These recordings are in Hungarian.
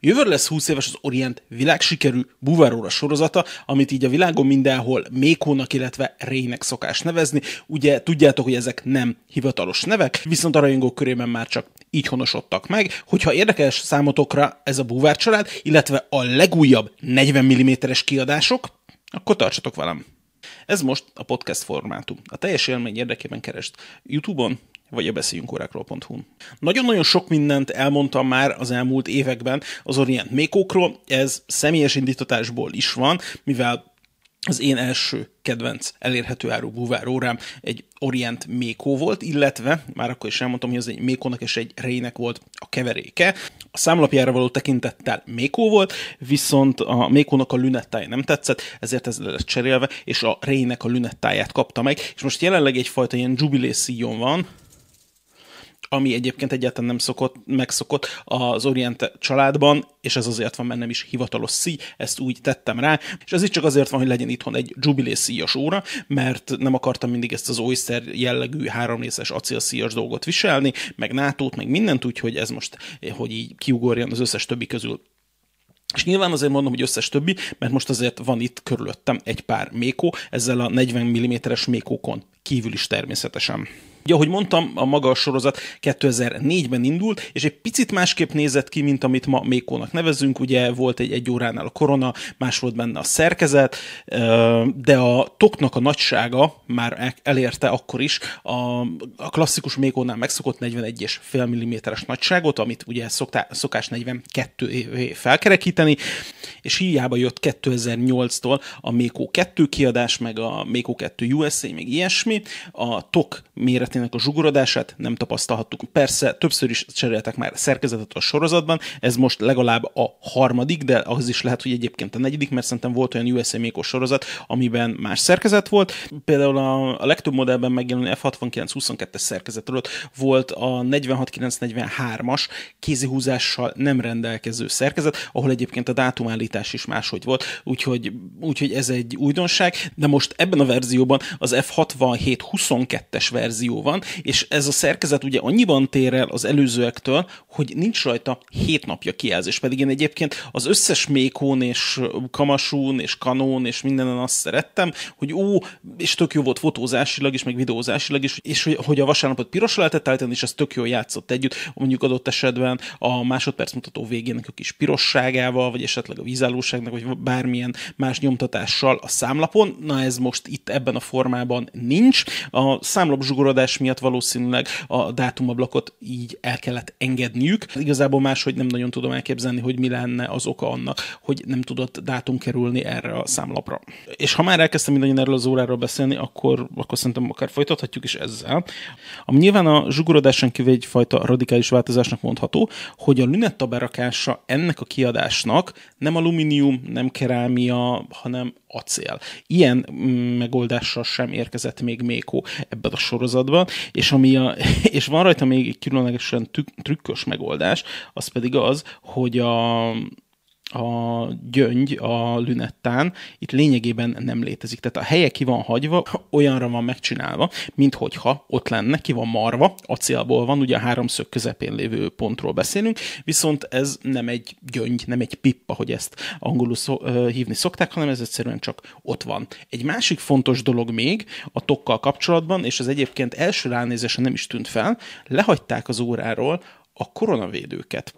Jövőre lesz 20 éves az Orient világsikerű Buvaróra sorozata, amit így a világon mindenhol Mékónak, illetve Rének szokás nevezni. Ugye tudjátok, hogy ezek nem hivatalos nevek, viszont a rajongók körében már csak így honosodtak meg. Hogyha érdekes számotokra ez a búvár család, illetve a legújabb 40 mm-es kiadások, akkor tartsatok velem! Ez most a podcast formátum. A teljes élmény érdekében kerest YouTube-on, vagy a beszéljünkórákról.hu. Nagyon-nagyon sok mindent elmondtam már az elmúlt években az Orient Mékókról, ez személyes indítatásból is van, mivel az én első kedvenc elérhető áru búvár órám egy Orient Mékó volt, illetve már akkor is elmondtam, hogy az egy Mékónak és egy Rének volt a keveréke. A számlapjára való tekintettel Mékó volt, viszont a Mékónak a lünettája nem tetszett, ezért ez le lett cserélve, és a Rének a lünettáját kapta meg, és most jelenleg egyfajta ilyen jubilé van, ami egyébként egyáltalán nem szokott, megszokott az Orient családban, és ez azért van, mert nem is hivatalos szí, ezt úgy tettem rá, és ez itt csak azért van, hogy legyen itthon egy jubilé szíjas óra, mert nem akartam mindig ezt az Oyster jellegű háromrészes acélszíjas dolgot viselni, meg nato meg mindent, úgyhogy ez most, hogy így kiugorjon az összes többi közül és nyilván azért mondom, hogy összes többi, mert most azért van itt körülöttem egy pár mékó, ezzel a 40 mm-es mékókon kívül is természetesen. Ugye, ahogy mondtam, a maga a sorozat 2004-ben indult, és egy picit másképp nézett ki, mint amit ma Mékónak nevezünk. Ugye volt egy egy óránál a korona, más volt benne a szerkezet, de a toknak a nagysága már elérte akkor is a, a klasszikus Mékónál megszokott 41,5 mm-es nagyságot, amit ugye szoktá, szokás 42 felkerekíteni, és hiába jött 2008-tól a Mékó 2 kiadás, meg a Mékó 2 USA, meg ilyesmi, a tok méret szerkezetének a zsugorodását nem tapasztalhattuk. Persze többször is cseréltek már szerkezetet a sorozatban, ez most legalább a harmadik, de az is lehet, hogy egyébként a negyedik, mert szerintem volt olyan USA Mékos sorozat, amiben más szerkezet volt. Például a, a legtöbb modellben megjelenő F69-22-es szerkezet előtt volt a 46943-as kézihúzással nem rendelkező szerkezet, ahol egyébként a dátumállítás is máshogy volt, úgyhogy, úgyhogy ez egy újdonság, de most ebben a verzióban az F6722-es verzió van, és ez a szerkezet ugye annyiban tér el az előzőektől, hogy nincs rajta hét napja kijelzés, pedig én egyébként az összes Mékón és Kamasún és Kanón és mindenen azt szerettem, hogy ó, és tök jó volt fotózásilag is, meg videózásilag is, és hogy, hogy a vasárnapot piros lehetett állítani, és ez tök jól játszott együtt, mondjuk adott esetben a másodperc mutató végének a kis pirosságával, vagy esetleg a vízállóságnak, vagy bármilyen más nyomtatással a számlapon. Na ez most itt ebben a formában nincs. A számlap zsugorodás miatt valószínűleg a dátumablakot így el kellett engedniük. Igazából máshogy nem nagyon tudom elképzelni, hogy mi lenne az oka annak, hogy nem tudott dátum kerülni erre a számlapra. És ha már elkezdtem mindannyian erről az óráról beszélni, akkor, akkor szerintem akár folytathatjuk is ezzel. Ami nyilván a zsugorodáson kívül egyfajta radikális változásnak mondható, hogy a lünetta berakása ennek a kiadásnak nem alumínium, nem kerámia, hanem acél. Ilyen mm, megoldással sem érkezett még Mékó ebben a sorozatban, és, ami a, és van rajta még egy különlegesen trükkös megoldás, az pedig az, hogy a, a gyöngy a lünettán itt lényegében nem létezik. Tehát a helye ki van hagyva, olyanra van megcsinálva, mint hogyha ott lenne, ki van marva, acélból van, ugye a háromszög közepén lévő pontról beszélünk, viszont ez nem egy gyöngy, nem egy pippa, hogy ezt angolul szó, uh, hívni szokták, hanem ez egyszerűen csak ott van. Egy másik fontos dolog még a tokkal kapcsolatban, és az egyébként első ránézésen nem is tűnt fel, lehagyták az óráról a koronavédőket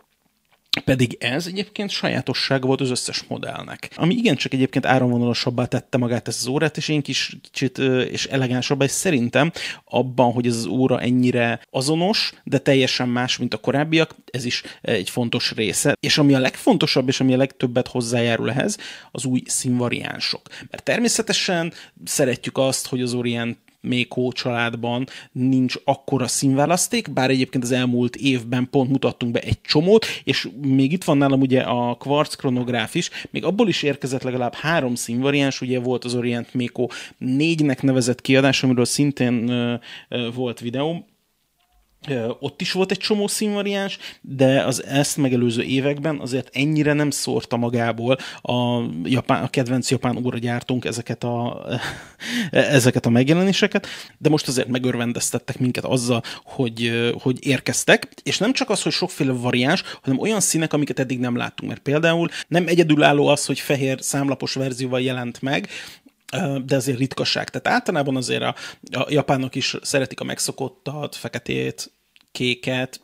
pedig ez egyébként sajátosság volt az összes modellnek. Ami igencsak egyébként áramvonalasabbá tette magát ezt az órát, és én kis kicsit és elegánsabbá, és szerintem abban, hogy ez az óra ennyire azonos, de teljesen más, mint a korábbiak, ez is egy fontos része. És ami a legfontosabb, és ami a legtöbbet hozzájárul ehhez, az új színvariánsok. Mert természetesen szeretjük azt, hogy az Orient Mékó családban nincs akkora színválaszték, bár egyébként az elmúlt évben pont mutattunk be egy csomót, és még itt van nálam ugye a Quartz kronográf is, még abból is érkezett legalább három színvariáns, ugye volt az Orient Mékó négynek nevezett kiadás, amiről szintén volt videó, ott is volt egy csomó színvariáns, de az ezt megelőző években azért ennyire nem szórta magából. A, japán, a kedvenc japán óragyártónk ezeket a, ezeket a megjelenéseket, de most azért megörvendeztettek minket azzal, hogy, hogy érkeztek, és nem csak az, hogy sokféle variáns, hanem olyan színek, amiket eddig nem láttunk, mert például nem egyedülálló az, hogy fehér számlapos verzióval jelent meg, de azért ritkaság. Tehát általában azért a, a japánok is szeretik a megszokottat, feketét, kéket,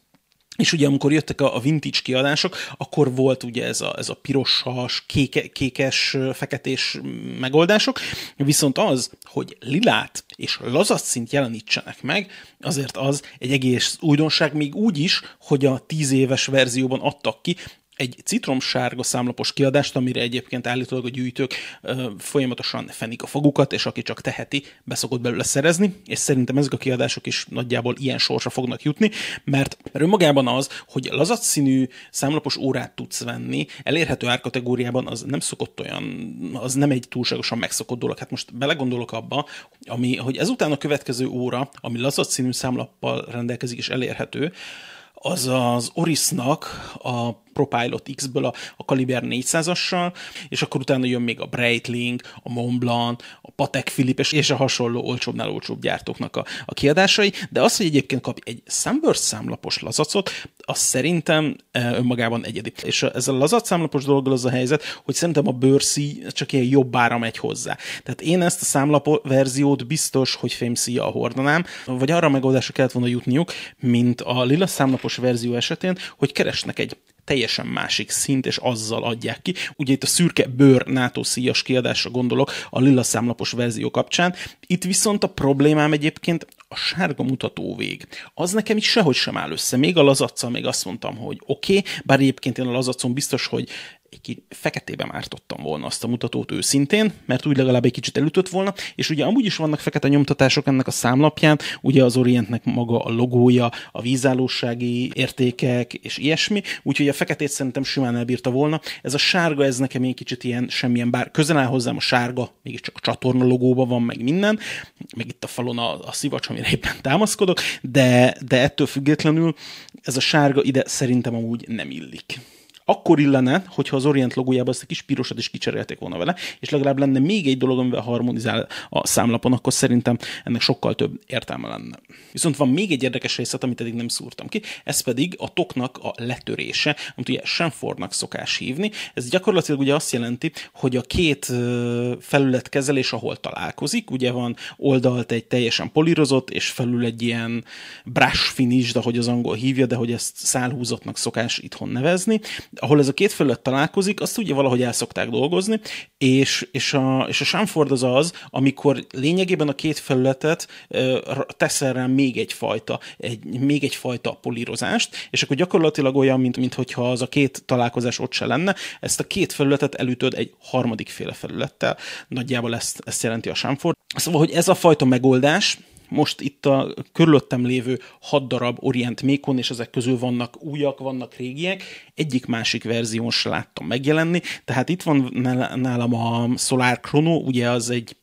és ugye amikor jöttek a, vintage kiadások, akkor volt ugye ez a, ez a pirosas, kéke, kékes, feketés megoldások, viszont az, hogy lilát és lazac szint jelenítsenek meg, azért az egy egész újdonság, még úgy is, hogy a tíz éves verzióban adtak ki egy citromsárga számlapos kiadást, amire egyébként állítólag a gyűjtők ö, folyamatosan fenik a fogukat, és aki csak teheti, beszokott belőle szerezni, és szerintem ezek a kiadások is nagyjából ilyen sorsa fognak jutni, mert, mert önmagában az, hogy lazac színű számlapos órát tudsz venni, elérhető árkategóriában az nem szokott olyan, az nem egy túlságosan megszokott dolog. Hát most belegondolok abba, ami, hogy ezután a következő óra, ami lazac színű számlappal rendelkezik és elérhető, az az Orisnak a ProPilot X-ből a, a Kaliber 400-assal, és akkor utána jön még a Breitling, a Montblanc, a Patek Philippe és a hasonló olcsóbbnál olcsóbb gyártóknak a, a kiadásai, de az, hogy egyébként kap egy Sunburst számlapos lazacot, az szerintem e, önmagában egyedi. És ez a lazac számlapos dologgal az a helyzet, hogy szerintem a bőrszi csak ilyen jobbára megy hozzá. Tehát én ezt a számlap verziót biztos, hogy fémszíjjal hordanám, vagy arra a megoldásra kellett volna jutniuk, mint a lila számlapos verzió esetén, hogy keresnek egy teljesen másik szint, és azzal adják ki. Ugye itt a szürke bőr NATO szíjas kiadásra gondolok a lila számlapos verzió kapcsán. Itt viszont a problémám egyébként a sárga mutató vég. Az nekem is sehogy sem áll össze. Még a lazaccal még azt mondtam, hogy oké, okay, bár egyébként én a lazacon biztos, hogy egy feketében ártottam volna azt a mutatót őszintén, mert úgy legalább egy kicsit elütött volna, és ugye amúgy is vannak fekete nyomtatások ennek a számlapján, ugye az Orientnek maga a logója, a vízállósági értékek és ilyesmi, úgyhogy a feketét szerintem simán elbírta volna. Ez a sárga, ez nekem egy kicsit ilyen semmilyen, bár közel áll hozzám a sárga, mégiscsak a csatorna logóban van, meg minden, meg itt a falon a, a szivacs, amire éppen támaszkodok, de, de ettől függetlenül ez a sárga ide szerintem amúgy nem illik akkor illene, hogyha az Orient logójában ezt a kis pirosat is kicserélték volna vele, és legalább lenne még egy dolog, amivel harmonizál a számlapon, akkor szerintem ennek sokkal több értelme lenne. Viszont van még egy érdekes részlet, amit eddig nem szúrtam ki, ez pedig a toknak a letörése, amit ugye Shenfordnak szokás hívni. Ez gyakorlatilag ugye azt jelenti, hogy a két felület kezelés, ahol találkozik, ugye van oldalt egy teljesen polírozott, és felül egy ilyen brush finish, ahogy az angol hívja, de hogy ezt szálhúzottnak szokás itthon nevezni ahol ez a két felület találkozik, azt ugye valahogy el szokták dolgozni, és, és, a, és a Shamford az az, amikor lényegében a két felületet teszel rá még egyfajta, egy, még egyfajta polírozást, és akkor gyakorlatilag olyan, mint, mint hogyha az a két találkozás ott se lenne, ezt a két felületet elütöd egy harmadik féle felülettel. Nagyjából ezt, ezt jelenti a Shamford. Szóval, hogy ez a fajta megoldás, most itt a körülöttem lévő hat darab Orient Mékon, és ezek közül vannak újak, vannak régiek, egyik másik verzión se láttam megjelenni, tehát itt van nálam a Solar Chrono, ugye az egy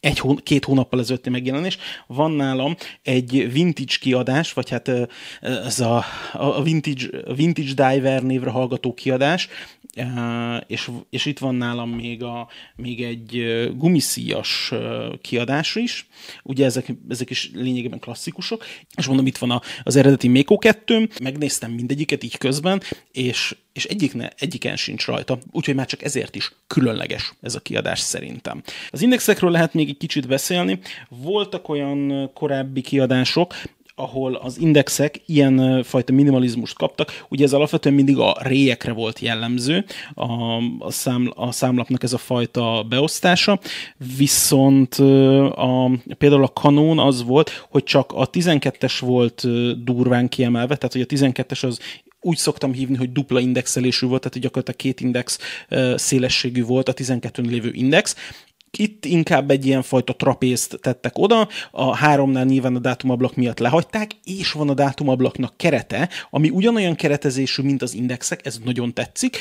egy hón, két hónappal ezelőtti megjelenés. Van nálam egy vintage kiadás, vagy hát ez a, a vintage, vintage Diver névre hallgató kiadás, és, és itt van nálam még, a, még egy gumiszíjas kiadás is, ugye ezek, ezek is lényegében klasszikusok, és mondom, itt van a, az eredeti Méko 2 megnéztem mindegyiket így közben, és, és egyik ne, egyiken sincs rajta, úgyhogy már csak ezért is különleges ez a kiadás szerintem. Az indexekről lehet még egy kicsit beszélni. Voltak olyan korábbi kiadások, ahol az indexek ilyen fajta minimalizmust kaptak. Ugye ez alapvetően mindig a réjekre volt jellemző, a, a, szám, a számlapnak ez a fajta beosztása, viszont a, például a kanón az volt, hogy csak a 12-es volt durván kiemelve, tehát hogy a 12-es az úgy szoktam hívni, hogy dupla indexelésű volt, tehát gyakorlatilag két index szélességű volt a 12-n lévő index, itt inkább egy ilyen fajta trapézt tettek oda, a háromnál nyilván a dátumablak miatt lehagyták, és van a dátumablaknak kerete, ami ugyanolyan keretezésű, mint az indexek, ez nagyon tetszik,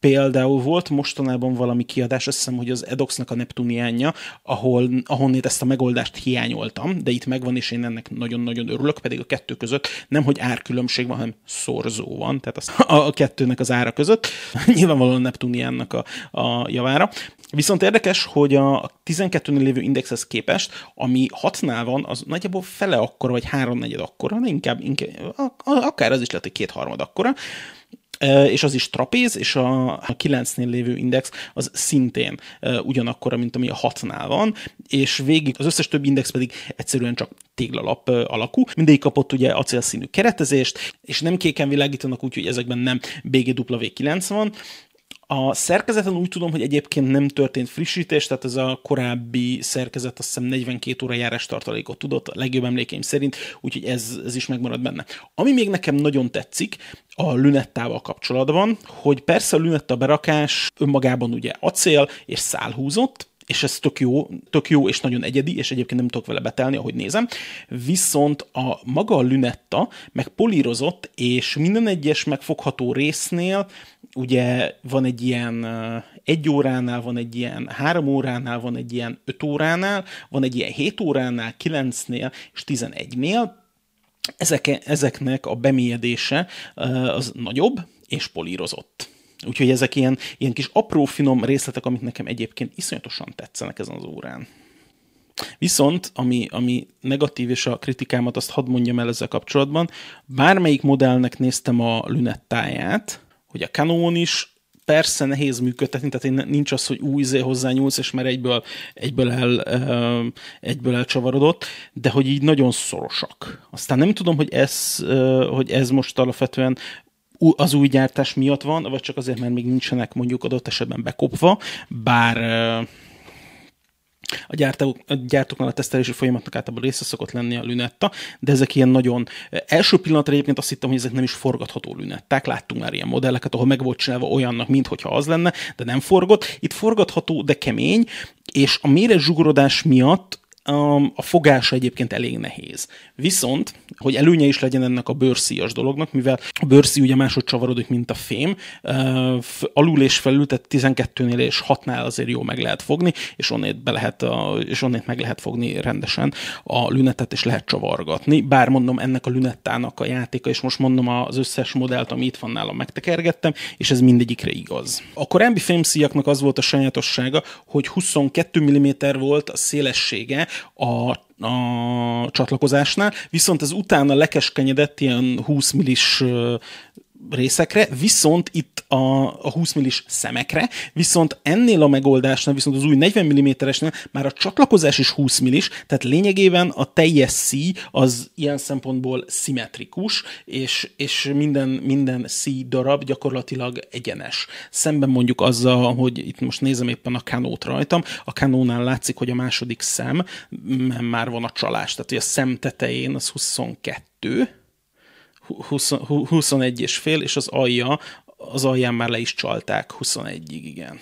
Például volt mostanában valami kiadás, azt hiszem, hogy az Edoxnak a Neptuniánja, ahol, ahonnét ezt a megoldást hiányoltam, de itt megvan, és én ennek nagyon-nagyon örülök, pedig a kettő között nem, hogy árkülönbség van, hanem szorzó van, tehát az, a, kettőnek az ára között. Nyilvánvalóan a Neptuniánnak a, a javára. Viszont érdekes, hogy a 12-nél lévő indexhez képest, ami 6-nál van, az nagyjából fele akkora, vagy háromnegyed akkora, de inkább, inkább akár az is lehet, hogy kétharmad akkora, és az is trapéz, és a 9-nél lévő index az szintén ugyanakkora, mint ami a 6-nál van, és végig az összes többi index pedig egyszerűen csak téglalap alakú. Mindegyik kapott ugye acélszínű keretezést, és nem kéken világítanak, úgyhogy ezekben nem BGW9 van, a szerkezeten úgy tudom, hogy egyébként nem történt frissítés, tehát ez a korábbi szerkezet azt hiszem 42 óra járás tartalékot tudott, a legjobb emlékeim szerint, úgyhogy ez, ez is megmarad benne. Ami még nekem nagyon tetszik a lünettával kapcsolatban, hogy persze a lünetta berakás önmagában ugye acél és szál húzott, és ez tök jó, tök jó és nagyon egyedi, és egyébként nem tudok vele betelni, ahogy nézem. Viszont a maga a lünetta meg polírozott, és minden egyes megfogható résznél ugye van egy ilyen egy óránál, van egy ilyen három óránál, van egy ilyen öt óránál, van egy ilyen hét óránál, kilencnél és tizenegynél, ezek, ezeknek a bemélyedése az nagyobb és polírozott. Úgyhogy ezek ilyen, ilyen kis apró, finom részletek, amik nekem egyébként iszonyatosan tetszenek ezen az órán. Viszont, ami, ami negatív, és a kritikámat azt hadd mondjam el ezzel kapcsolatban, bármelyik modellnek néztem a lünettáját, hogy a Canon is persze nehéz működtetni, tehát nincs az, hogy új zé hozzányúlsz, és már egyből, egyből, el, egyből elcsavarodott, de hogy így nagyon szorosak. Aztán nem tudom, hogy ez, hogy ez most alapvetően az új gyártás miatt van, vagy csak azért, mert még nincsenek mondjuk adott esetben bekopva, bár a, gyártók, a gyártóknál a tesztelési folyamatnak általában része szokott lenni a lünetta, de ezek ilyen nagyon... Első pillanatra egyébként azt hittem, hogy ezek nem is forgatható lünetták. Láttunk már ilyen modelleket, ahol meg volt csinálva olyannak, mintha az lenne, de nem forgott. Itt forgatható, de kemény, és a méret zsugorodás miatt a fogása egyébként elég nehéz. Viszont, hogy előnye is legyen ennek a bőrszíjas dolognak, mivel a bőrszí ugye máshogy csavarodik, mint a fém, alul és felül, tehát 12-nél és 6-nál azért jó meg lehet fogni, és onnét, be lehet és onnét meg lehet fogni rendesen a lünetet, és lehet csavargatni. Bár mondom, ennek a lünettának a játéka, és most mondom az összes modellt, ami itt van nálam, megtekergettem, és ez mindegyikre igaz. A korábbi fémszíjaknak az volt a sajátossága, hogy 22 mm volt a szélessége, a a csatlakozásnál, viszont ez utána lekeskenyedett ilyen 20 millis részekre, viszont itt a, a 20 millis szemekre, viszont ennél a megoldásnál, viszont az új 40 mm-esnél már a csatlakozás is 20 millis, tehát lényegében a teljes szí az ilyen szempontból szimmetrikus, és, és minden, minden szí darab gyakorlatilag egyenes. Szemben mondjuk azzal, hogy itt most nézem éppen a kanót rajtam, a kanónál látszik, hogy a második szem már van a csalás, tehát hogy a szem tetején az 22, 20, 21 és fél, és az alja, az alján már le is csalták 21-ig, igen.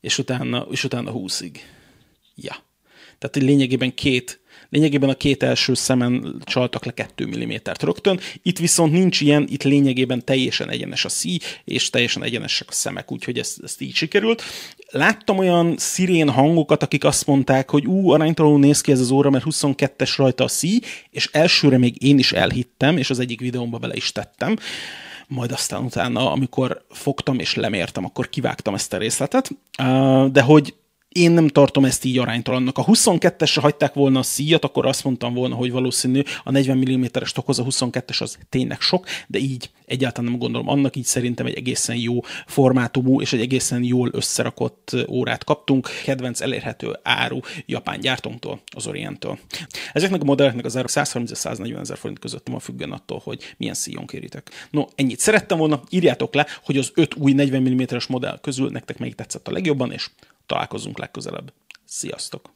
És utána, és utána 20-ig. Ja. Tehát lényegében két, lényegében a két első szemen csaltak le 2 mm-t rögtön. Itt viszont nincs ilyen, itt lényegében teljesen egyenes a szí, és teljesen egyenesek a szemek, úgyhogy ezt, ezt így sikerült. Láttam olyan szirén hangokat, akik azt mondták, hogy ú, aránytalanul néz ki ez az óra, mert 22-es rajta a szí, és elsőre még én is elhittem, és az egyik videómba bele is tettem majd aztán utána, amikor fogtam és lemértem, akkor kivágtam ezt a részletet, de hogy én nem tartom ezt így aránytalannak. A 22-esre hagyták volna a szíjat, akkor azt mondtam volna, hogy valószínű a 40 mm-es tokhoz a 22-es az tényleg sok, de így egyáltalán nem gondolom annak, így szerintem egy egészen jó formátumú és egy egészen jól összerakott órát kaptunk. Kedvenc elérhető áru japán gyártónktól, az Orienttől. Ezeknek a modelleknek az ára 130-140 ezer forint között van függen attól, hogy milyen szíjon kéritek. No, ennyit szerettem volna, írjátok le, hogy az öt új 40 mm-es modell közül nektek melyik tetszett a legjobban, és Találkozunk legközelebb. Sziasztok!